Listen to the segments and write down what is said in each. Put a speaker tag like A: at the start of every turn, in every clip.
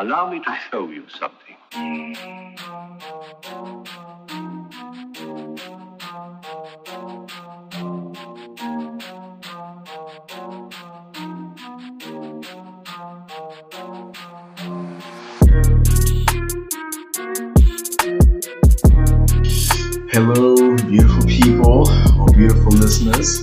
A: Allow me to show you something.
B: Hello, beautiful people or beautiful listeners.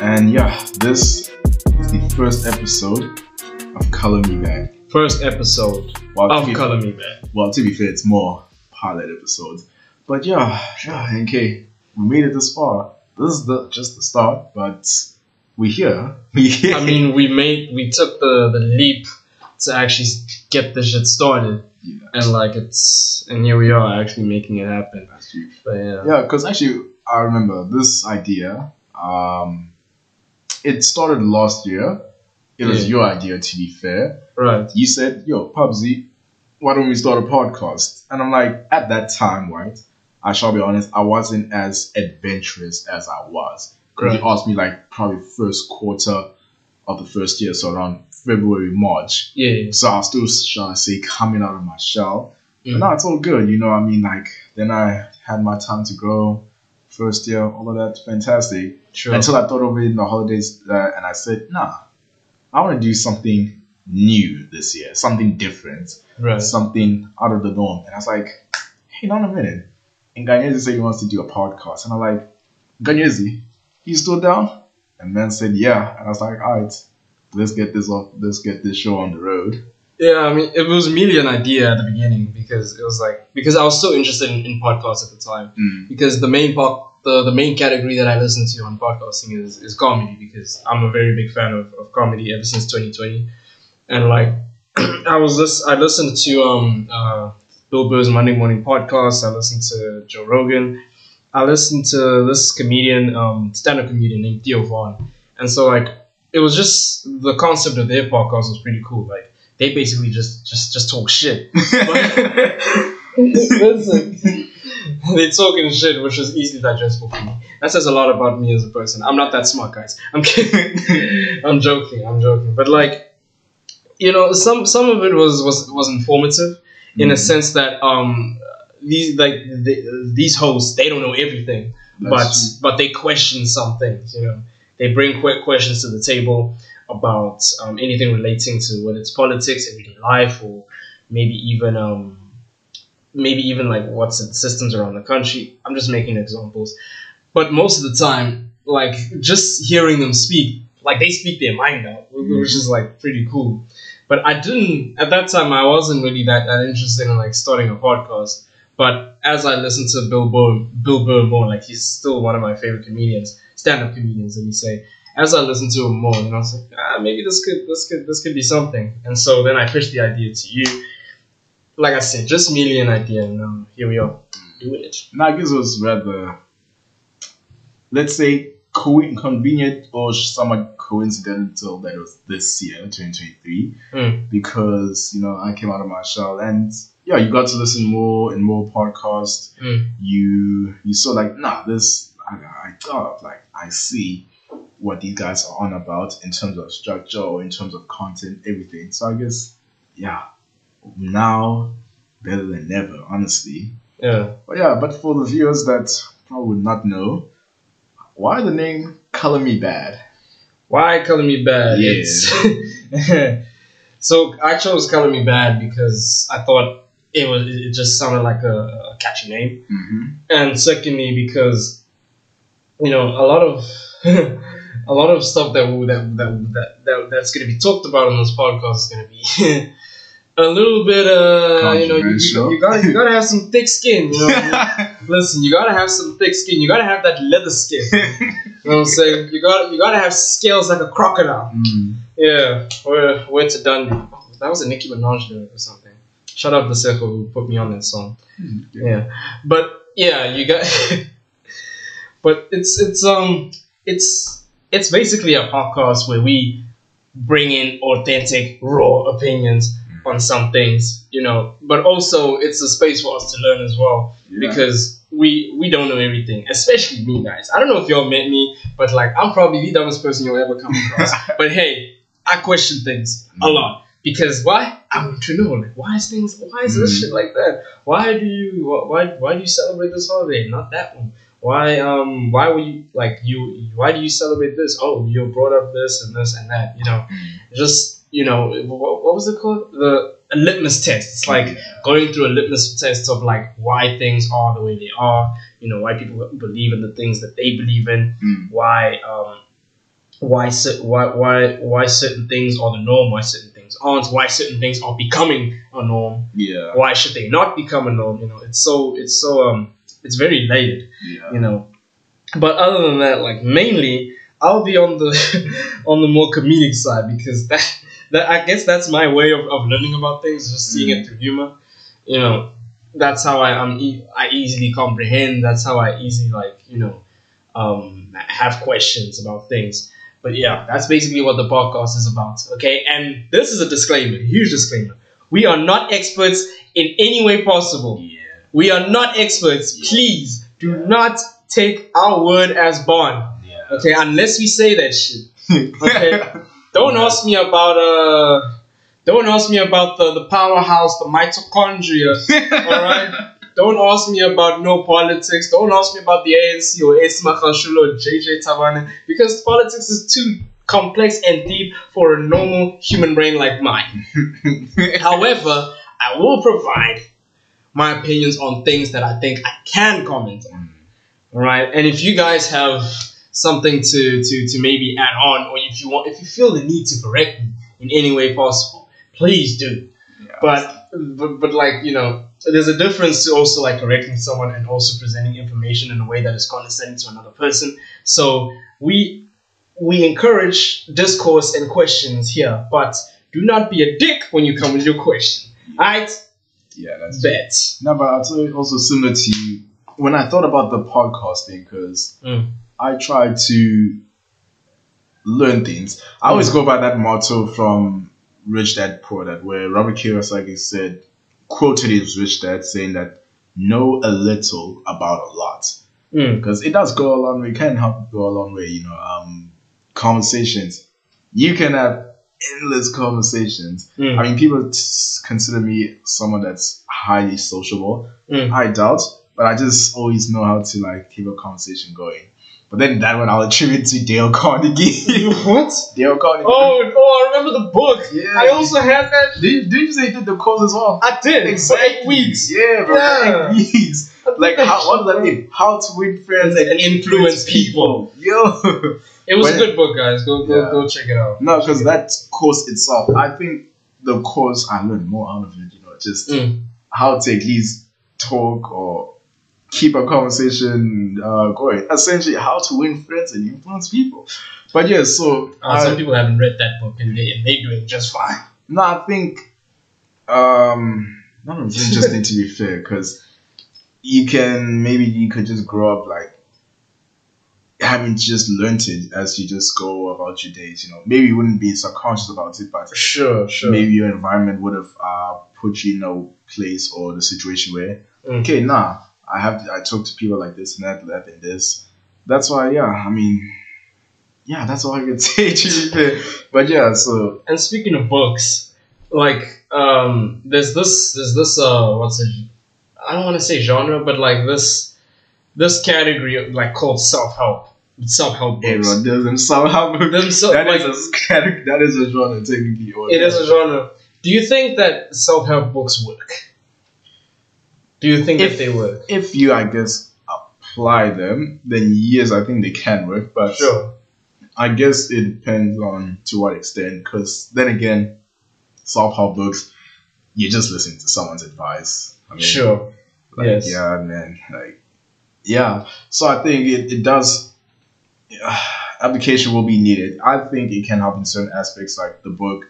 B: And yeah, this is the first episode Color Me Bad.
C: First episode
B: Well,
C: of
B: be-
C: Color Me Bad.
B: Well, to be fair, it's more pilot episodes. But yeah, yeah, NK, we made it this far. This is the just the start, but we here.
C: I mean, we made we took the the leap to actually get this shit started,
B: yeah,
C: and like it's and here we are actually making it happen.
B: that's.
C: But yeah,
B: Yeah, because actually, I remember this idea. Um, it started last year. It was
C: Yeah.
B: your idea, to be fair.
C: right.
B: you said, "Yo, Pubsy, why don't we start a podcast?" And I'm like, at that time, right? I shall be honest, I wasn't as adventurous as I was. Because you asked me like probably first quarter of the first year, so around February, March.
C: Yeah,
B: So I was still, shall I say, coming out of my shell. But
C: Mm.
B: now it's all good, you know. I mean, like then I had my time to grow. First year, all of that, fantastic
C: sure.
B: until I thought of it in the holidays uh, and I said, nah, I want to do something new this year, something different,
C: right.
B: something out of the norm. And I was like, hey, not a minute. And Ganyezi said he wants to do a podcast. And I'm like, Ganyezi, you still down? And man said, yeah. And I was like, all right, let's get this off, let's get this show on the road.
C: Yeah, I mean, it was merely an idea at the beginning because it was like because I was so interested in, in podcasts at the time.
B: Mm.
C: because the main part the, the main category that I listen to on podcasting is, is comedy because I'm a very big fan of, of comedy ever since 2020 and like I was lis- I listened to um uh, Bill Burr's Monday Morning Podcast. I listened to Joe Rogan. I listened to this comedian um stand-up comedian named Theo Von. And so like it was just the concept of their podcast was pretty cool. Like they basically just just just talk shit. Listen, they're talking shit, which is easily digestible for me. That says a lot about me as a person. I'm not that smart, guys. I'm kidding. I'm joking. I'm joking. But like, you know, some some of it was was was informative in a
B: Mhm.
C: sense that um these like the, these hosts they don't know everything, but
B: That's
C: but they question some things. You know, they bring quick questions to the table about um, anything relating to whether it's politics, everyday life, or maybe even um maybe even like what's the systems around the country. I'm just making examples. But most of the time, like just hearing them speak, like they speak their mind out, wh- which is like pretty cool. But I didn't at that time. I wasn't really that, that interested in like starting a podcast. But as I listened to Bill Burr, Bill Burr more, like he's still one of my favorite comedians, stand-up comedians, let me say. As I listened to him more, and I was like, ah, maybe this could, this could, this could be something. And so then I pitched the idea to you. Like I said, just merely an idea, and um, here we are, doing it.
B: And I guess it was rather, let's say, co- convenient or somewhat coincidental that it was this year, 2023,
C: Mm.
B: because, you know, I came out of my shell and, yeah, you got to listen more and more podcasts.
C: Mm.
B: You you saw, like, nah, this, I, I thought, like, I see what these guys are on about in terms of structure or in terms of content, everything. So I guess, yeah, now better than ever, honestly.
C: Yeah.
B: But yeah, but for the viewers that probably would not know, why the name Color Me Bad?
C: Why Color Me Bad?
B: Yeah.
C: So I chose Color Me Bad because I thought it was it just sounded like a, a catchy name,
B: Mm-hmm.
C: and secondly because you know a lot of a lot of stuff that we- that that, that, that that's going to be talked about on this podcast is going to be. A little bit, uh, you know, you, you, you gotta you gotta have some thick skin. You know, I mean? listen, you gotta have some thick skin. You gotta have that leather skin. You know what I'm saying? You gotta you gotta have scales like a crocodile.
B: mm.
C: Yeah, where where to Dundee. That was a Nicki Minaj lyric or something. shut up to Circle who put me on that song. Yeah, but yeah, you got. but it's it's um it's it's basically a podcast where we bring in authentic, raw opinions on some things, you know. But also, it's a space for us to learn as well
B: Yeah.
C: because we we don't know everything, especially me, guys. I don't know if y'all met me, but like I'm probably the dumbest person you'll ever come across. but hey, I question things a lot. because why? I want to know. Like, why is things? Why is this
B: Mm.
C: shit like that? Why do you? Why why do you celebrate this holiday? Not that one. Why um why were you like you? Why do you celebrate this? Oh, you brought up this and this and that. You know, just you know what, what was it called? The a litmus test. It's like going through a litmus test of like why things are the way they are. You know, why people believe in the things that they believe in.
B: Mm.
C: Why um why why why why certain things are the norm, why certain things aren't, why certain things are becoming a norm,
B: Yeah.
C: why should they not become a norm? You know, it's so it's so um it's very layered,
B: Yeah.
C: you know. But other than that, like mainly I'll be on the on the more comedic side because that that I guess that's my way of, of learning about things, just seeing it through humor. You know, that's how I am e- I easily comprehend. That's how I easily like you know um, have questions about things. But yeah, that's basically what the podcast is about. Okay, and this is a disclaimer, huge disclaimer. We are not experts in any way possible.
B: Yeah.
C: We are not experts. Please do not take our word as bond.
B: Yeah.
C: Okay, unless we say that shit. Okay. Don't ask me about uh don't ask me about the, the powerhouse, the mitochondria. Alright? Don't ask me about no politics. Don't ask me about the ANC or Ace Magashule or JJ Tabane because politics is too complex and deep for a normal human brain like mine. However, I will provide my opinions on things that I think I can comment on. Alright? And if you guys have something to, to, to maybe add on or if you want if you feel the need to correct me in any way possible, please do.
B: Yeah.
C: But but, but like you know, there's a difference to also like correcting someone and also presenting information in a way that is condescending to another person. So we we encourage discourse and questions here, but do not be a dick when you come with your question. Alright?
B: yeah, that's
C: Bet.
B: No, but I'll tell you also similar to you. When I thought about the podcast thing, because
C: Mm.
B: I try to learn things. I always go by that motto from Rich Dad Poor Dad, where Robert Kiyosaki said, quoted his Rich Dad saying that know a little about a lot.
C: Mm.
B: Because it does go a long way, it can help go a long way, you know. Um, conversations. You can have endless conversations.
C: Mm.
B: I mean, people consider me someone that's highly sociable.
C: Mm.
B: I doubt, but I just always know how to like keep a conversation going. But then that one I'll attribute to Dale Carnegie.
C: what?
B: Dale Carnegie.
C: Oh, oh, I remember the book.
B: Yeah.
C: I also had that.
B: Did, did you say you did the course as well?
C: I did. For eight weeks.
B: Yeah, bro.
C: Yeah.
B: Eight weeks. Like, how, what does that mean? How to win friends and
C: And influence people.
B: Yo.
C: It was
B: When-
C: a good book, guys. Go go
B: Yeah.
C: go check it out.
B: no, because that course itself, I think the course I learned more out of it. You know, just
C: Mm.
B: how to at least talk or keep a conversation uh, going. Essentially, how to win friends and influence people. But yeah, so
C: Uh, some people haven't read that book and they and they doing just fine.
B: No, I think um none of it's interesting to be fair, because you can maybe you could just grow up like having just learnt it as you just go about your days, you know. Maybe you wouldn't be subconscious about it, but
C: Sure, sure.
B: maybe your environment would have uh, put you in a place or the situation where
C: Mm.
B: okay, nah, I have to, I talk to people like this and that, that and this. That's why, yeah, I mean, yeah, that's all I can say to. But yeah, so
C: And speaking of books, like um, there's this there's this uh what's it? I don't want to say genre, but like this this category of, like called self help self help books.
B: everyone doesn't somehow.
C: Them so-
B: That
C: like-
B: is a category- that is a genre technically.
C: It is a genre. Do you think that self help books work? Do you think
B: If-
C: that they work?
B: If you, I guess, apply them, then yes, I think they can work. But
C: Sure.
B: I guess it depends on to what extent. Because then again, self help books, you're just listening to someone's advice. I mean,
C: Sure.
B: Like,
C: Yes.
B: Yeah, man. Like, yeah. So I think it, it does. Yeah, application will be needed. I think it can help in certain aspects, like the book.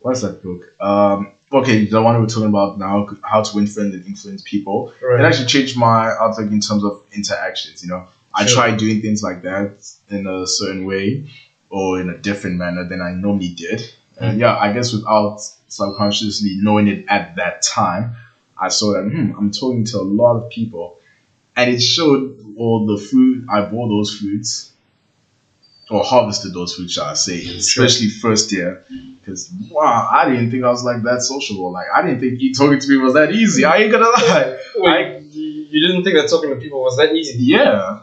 B: What's that book? Um. Okay, the one we're talking about now, how to win friends and influence people.
C: Right.
B: It actually changed my outlook in terms of interactions. You know, I
C: Sure.
B: tried doing things like that in a certain way or in a different manner than I normally did. And yeah, I guess without subconsciously knowing it at that time, I saw that hmm, I'm talking to a lot of people, and it showed all the food I bought those foods or harvested those fruits, shall I say, especially first year. Because wow, I didn't think I was like that sociable. Like I didn't think talking to me was that easy. I ain't gonna lie.
C: Wait, you you didn't think that talking to people was that easy?
B: Yeah,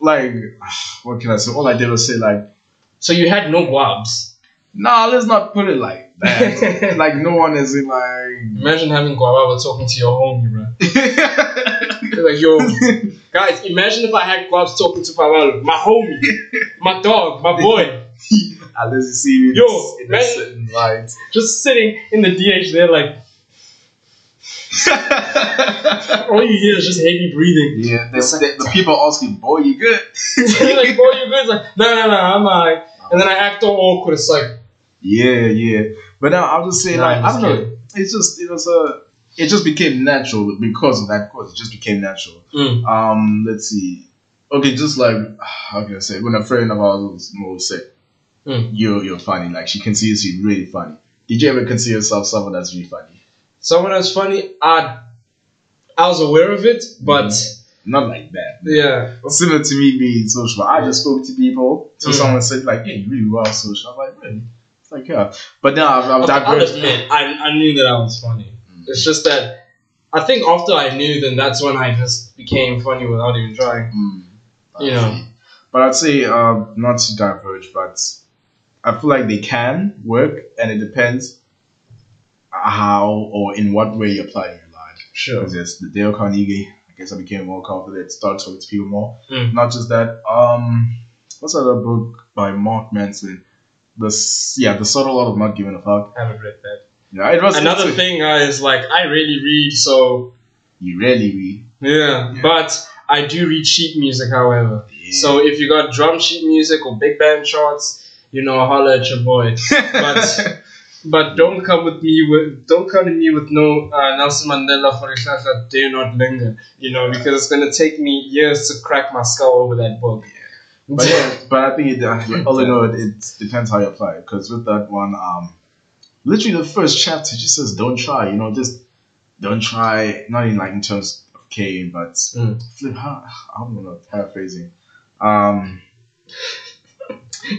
B: like what can I say? All I did was say like,
C: So you had no guabs.
B: Nah, let's not put it like that. like no one is in like.
C: Imagine having guava talking to your homie, bro. Like, yo, guys, imagine if I had guabs talking to Pawalo, my homie, my dog, my boy,
B: Unless you see me
C: Yo,
B: a- in a
C: man.
B: certain light.
C: just sitting in the DH there, like, all you hear is just heavy breathing.
B: Yeah, the, the, the people asking, boy, you good?
C: You're like, boy, you good? It's like, no, no, no, I'm alright. And then I act all awkward. It's like,
B: Yeah, yeah. But now I'll just say,
C: Nah,
B: like, I don't know. It's just, it was a, it just became natural because of that course. It just became natural.
C: mm,
B: Um, let's see. Okay, just like how can I say? When a friend of ours will say,
C: Mm.
B: "You're you're funny," like she considers you really funny. Did you ever consider yourself someone that's really funny?
C: someone that's funny, I, I was aware of it, but
B: Not like that.
C: yeah.
B: Similar to me being social, I just spoke to people. So
C: Mm.
B: someone said like, "Yeah, you really well social." I'm like, "Really?" It's like, yeah. But no, I've, I've
C: Okay, I'll admit, I, I knew that I was funny.
B: Mm.
C: It's just that I think after I knew, then that's when I just became funny without even trying.
B: Mm,
C: You know.
B: But I'd say uh, not to diverge, but I feel like they can work, and it depends how or in what way you apply it in your life.
C: Sure.
B: Because there's the Dale Carnegie. I guess I became more confident, started talking to people more.
C: Mm.
B: Not just that. Um, what's that other book by Mark Manson? The s- yeah, the subtle art of not giving a fuck.
C: I haven't read that.
B: Yeah, it was
C: Another
B: it's-
C: thing uh, is like I really read, so
B: you really read.
C: yeah.
B: Yeah.
C: But I do read sheet music, however.
B: Yeah.
C: So if you got drum sheet music or big band charts, you know, holla at your boy. But but don't come with me with don't come to me with no uh, Nelson Mandela for example, do not linger. You know, because it's gonna take me years to crack my skull over that book.
B: But yeah, but I think it, uh, all in all, it, it depends how you apply it. Because with that one, um, literally the first chapter just says, "Don't try." You know, just don't try. Not in like in terms of K, but
C: Mm.
B: flip. How, I don't know, paraphrasing. Um,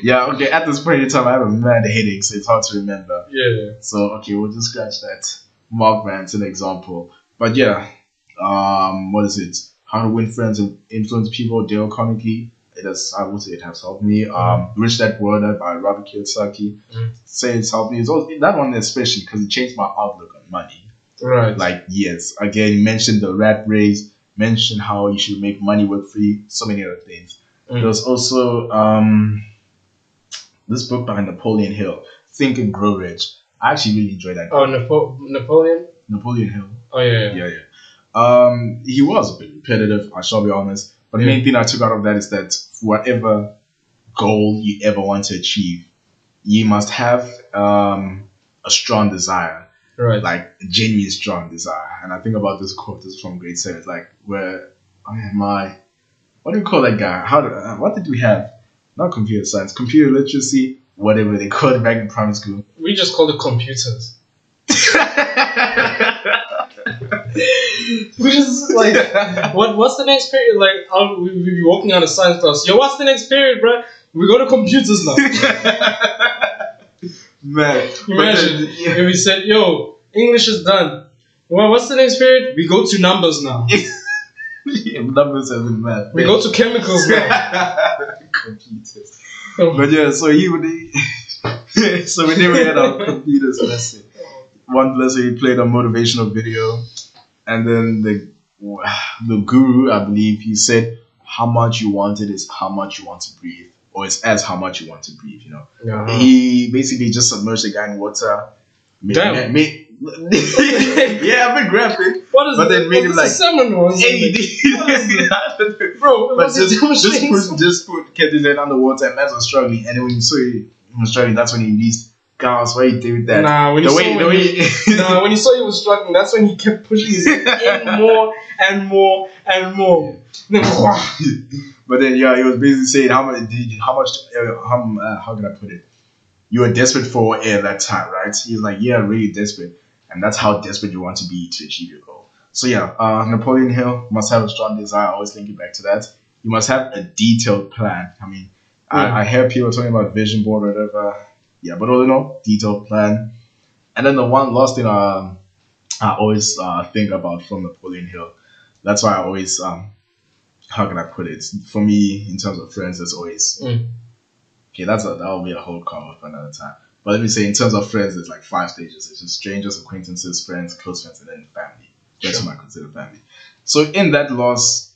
B: yeah. Okay. At this point in time, I have a mad headache, so it's hard to remember.
C: yeah.
B: So okay, we'll just scratch that. Mark Manson example. But yeah, um, what is it? How to win friends and influence people. Dale Carnegie. It has, I would say, it has helped me. Um, Rich Dad Poor Dad by Robert Kiyosaki.
C: Mm.
B: Say it's helped me. It's also, that one especially because it changed my outlook on money.
C: Right.
B: Like yes, again, you mentioned the rat race. Mentioned how you should make money work for you. So many other things.
C: Mm.
B: There was also um, this book by Napoleon Hill, Think and Grow Rich. I actually really enjoyed that.
C: oh, Napo- Napoleon.
B: Napoleon Hill.
C: Oh yeah. yeah.
B: Yeah, yeah. Um, he was a bit repetitive. I shall be honest. But
C: Yeah.
B: main thing I took out of that is that whatever goal you ever want to achieve, you must have um, a strong desire,
C: Right.
B: like a genuine strong desire. And I think about this quote. This is from grade seven. It's like where oh yeah, my what do you call that guy? How do, uh, what did we have? Not computer science, computer literacy, whatever they called it back in primary school.
C: we just called it computers. We just like what? What's the next period? Like, I'll, we we be walking out of science class. Yo, what's the next period, bro? We go to computers now.
B: Man,
C: Imagine
B: then- yeah.
C: if we said, "Yo, English is done." Well, what's the next period? We go to numbers now.
B: Yeah, numbers have been mad.
C: We go to chemicals now.
B: computers. Oh. But yeah, so he would. so we never had our computers lesson. One lesson he played a motivational video, and then the the guru, I believe, he said how much you wanted is how much you want to breathe, or it's as how much you want to breathe. You know,
C: Uh-huh.
B: he basically just submerged the guy in water. Made,
C: Damn.
B: made- yeah, a bit graphic.
C: What is
B: But
C: it?
B: then made
C: Was
B: him
C: this a
B: like
C: seminar or something?
B: AD.
C: Bro,
B: But
C: it
B: just, just
C: demonstrating?
B: put, just put, kept his head underwater, and Maz was struggling. And then when you saw he was struggling, that's when he released. Guys, why you did that?
C: Nah, when you saw when
B: way.
C: he, nah, when you saw he was struggling, that's when he kept pushing his in more and more and more. Then,
B: but then, yeah, he was basically saying how much, did you, how much, uh, how, uh, how can I put it? You were desperate for air that time, right? He's like, yeah, really desperate, and that's how desperate you want to be to achieve your goal. So yeah, uh, Napoleon Hill must have a strong desire. I always link it back to that. You must have a detailed plan. I mean. I, I hear people talking about vision board or whatever. Yeah, but all in all, detailed plan. And then the one last thing um, I always uh, think about from Napoleon Hill. That's why I always um, how can I put it? For me, in terms of friends, there's always
C: Mm.
B: okay. That's a, that'll be a whole call for another time. But let me say, in terms of friends, there's like five stages. It's just strangers, acquaintances, friends, close friends, and then family. That's
C: Sure.
B: what I consider family. So in that last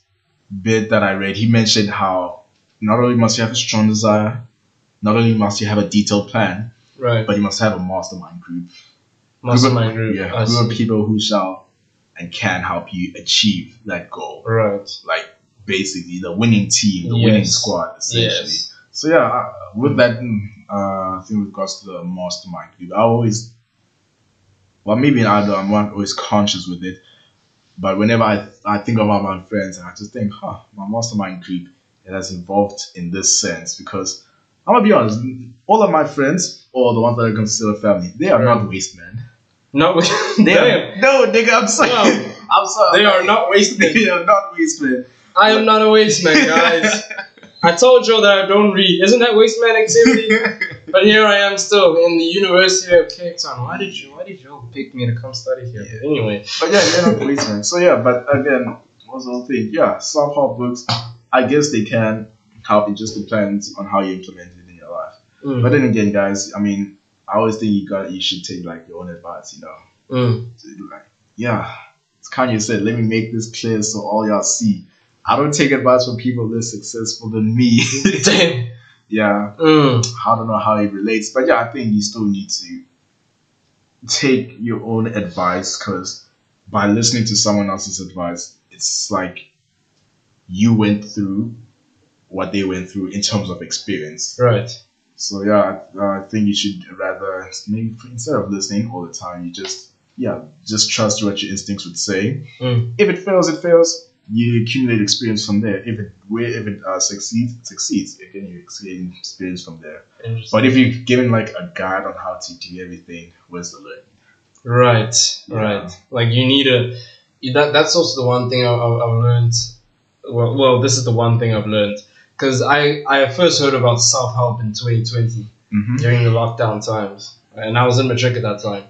B: bit that I read, he mentioned how not only must you have a strong desire, not only must you have a detailed plan,
C: Right.
B: but you must have a mastermind group.
C: Mastermind group.
B: Yeah, group of people who shall and can help you achieve that goal.
C: Right.
B: Like basically the winning team, the winning squad, essentially.
C: Yes.
B: So yeah, uh, with that, mm, uh, I think with regards to the mastermind group, I always, well, maybe I don't, I'm not always conscious with it, but whenever I, I think about my friends, and I just think, huh, my mastermind group it has evolved in this sense because I'm gonna be honest, all of my friends, or the ones that I consider family, they are not waste men.
C: No,
B: They are, no, nigga, I'm sorry.
C: No.
B: I'm sorry.
C: They are not waste men.
B: They are not waste men.
C: I am not a waste man, guys. I told you that I don't read. Isn't that waste man activity? but here I am still in the University of Cape Town. Why did you? Why did you pick me to come study here?
B: Yeah.
C: Anyway,
B: But yeah, they're not policemen. So yeah, but again, what's the whole thing? Yeah, help books. I guess they can help. It just depends on how you implement it in your life.
C: mm,
B: But then again, guys, I mean, I always think you got you should take like your own advice. You know,
C: mm,
B: To, like yeah, as Kanye said, let me make this clear so all y'all see. I don't take advice from people less successful than me.
C: damn.
B: yeah,
C: Mm,
B: I don't know how it relates, but yeah, I think you still need to take your own advice because by listening to someone else's advice, it's like you went through what they went through in terms of experience.
C: right.
B: So yeah, I, I think you should rather maybe instead of listening all the time, you just yeah just trust what your instincts would say.
C: Mm.
B: If it fails, it fails. You accumulate experience from there. If it where if it uh, succeeds, it succeeds. Again, you gain experience from there. But if you're given like a guide on how to do everything, where's the learning?
C: Right,
B: Yeah.
C: right. Like you need a. That that's also the one thing I, I, I've learned. Well, well, this is the one thing I've learned because I I first heard about self help in 2020
B: Mm-hmm.
C: during the lockdown times, and I was in Madrid at that time,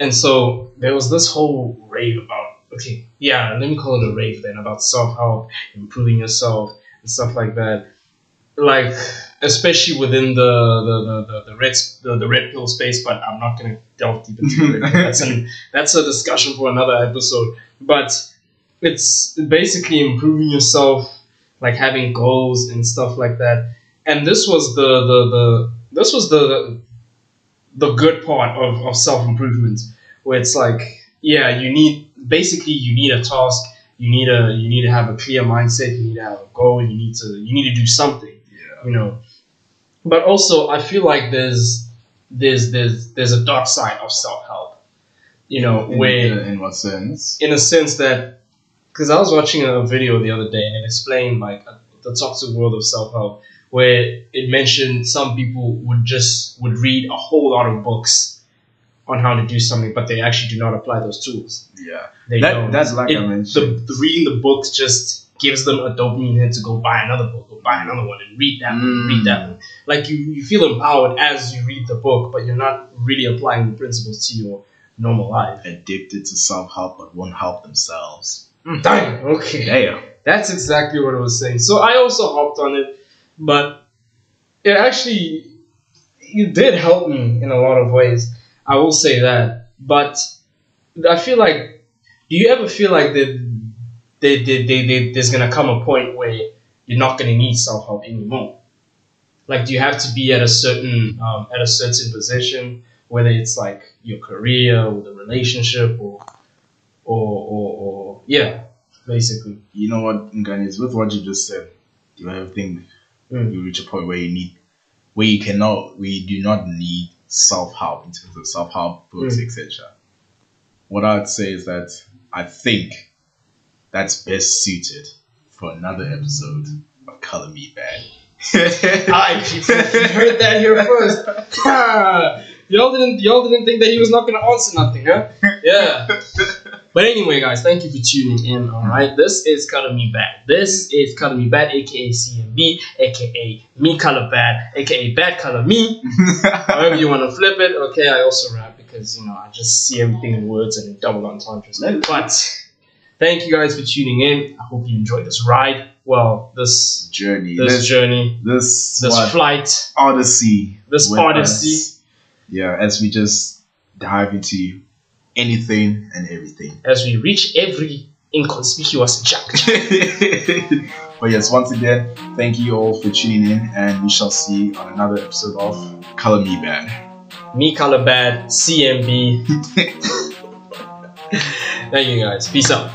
C: and so there was this whole rave about okay, yeah, let me call it a rave then about self help, improving yourself, and stuff like that. Like especially within the the the, the, the red the, the red pill space, but I'm not gonna delve deep into it. That's an that's a discussion for another episode. But it's basically improving yourself, like having goals and stuff like that. And this was the the, the this was the the good part of, of self improvement, where it's like, yeah, you need basically you need a task, you need a you need to have a clear mindset, you need to have a goal, you need to you need to do something
B: Yeah.
C: you know. But also, I feel like there's there's there's there's a dark side of self help, you know,
B: In,
C: where
B: in, in what sense?
C: in a sense that because I was watching a video the other day and it explained like the toxic world of self help, where it mentioned some people would just would read a whole lot of books on how to do something, but they actually do not apply those tools.
B: Yeah.
C: They
B: That-
C: don't.
B: that's like I
C: It- the,
B: mentioned.
C: the reading the books just gives them a dopamine hit to go buy another book or buy another one and read that one,
B: Mm.
C: read that one. Like you, you feel empowered as you read the book, but you're not really applying the principles to your normal life.
B: Addicted to self help but won't help themselves.
C: Damn. Okay.
B: Damn.
C: That's exactly what I was saying. So I also hopped on it, but it actually it did help me in a lot of ways. I will say that. But I feel like, do you ever feel like that they, they, they, they, there's gonna come a point where you're not gonna need self help anymore? Like, do you have to be at a certain um, at a certain position, whether it's like your career or the relationship or or or, or yeah, basically.
B: You know what, Nganis, with what you just said, you ever think
C: Mm.
B: you reach a point where you need where you cannot where you do not need self help in terms of self help books,
C: Mm.
B: etc. What I'd say is that I think that's best suited for another episode of Color Me Bad.
C: I people. Heard that here first. y'all didn't y'all didn't think that he was not gonna answer nothing, huh? Yeah. But anyway, guys, thank you for tuning in. All right, this is Color Me Bad. This is Color Me Bad, aka CMB, aka Me Color Bad, aka Bad Color Me. However you want to flip it. Okay, I also rap because you know I just see everything in words and double entendres. But thank you guys for tuning in. I hope you enjoyed this ride. Well, this
B: Journey.
C: this
B: This,
C: journey,
B: this,
C: this
B: what?
C: flight,
B: Odyssey.
C: this odyssey.
B: us. Yeah, as we just dive into anything and everything.
C: as we reach every inconspicuous juncture.
B: but yes, once again, thank you all for tuning in, and we shall see you on another episode of Color Me Bad.
C: Me color bad, CMB. Thank you guys. Peace out.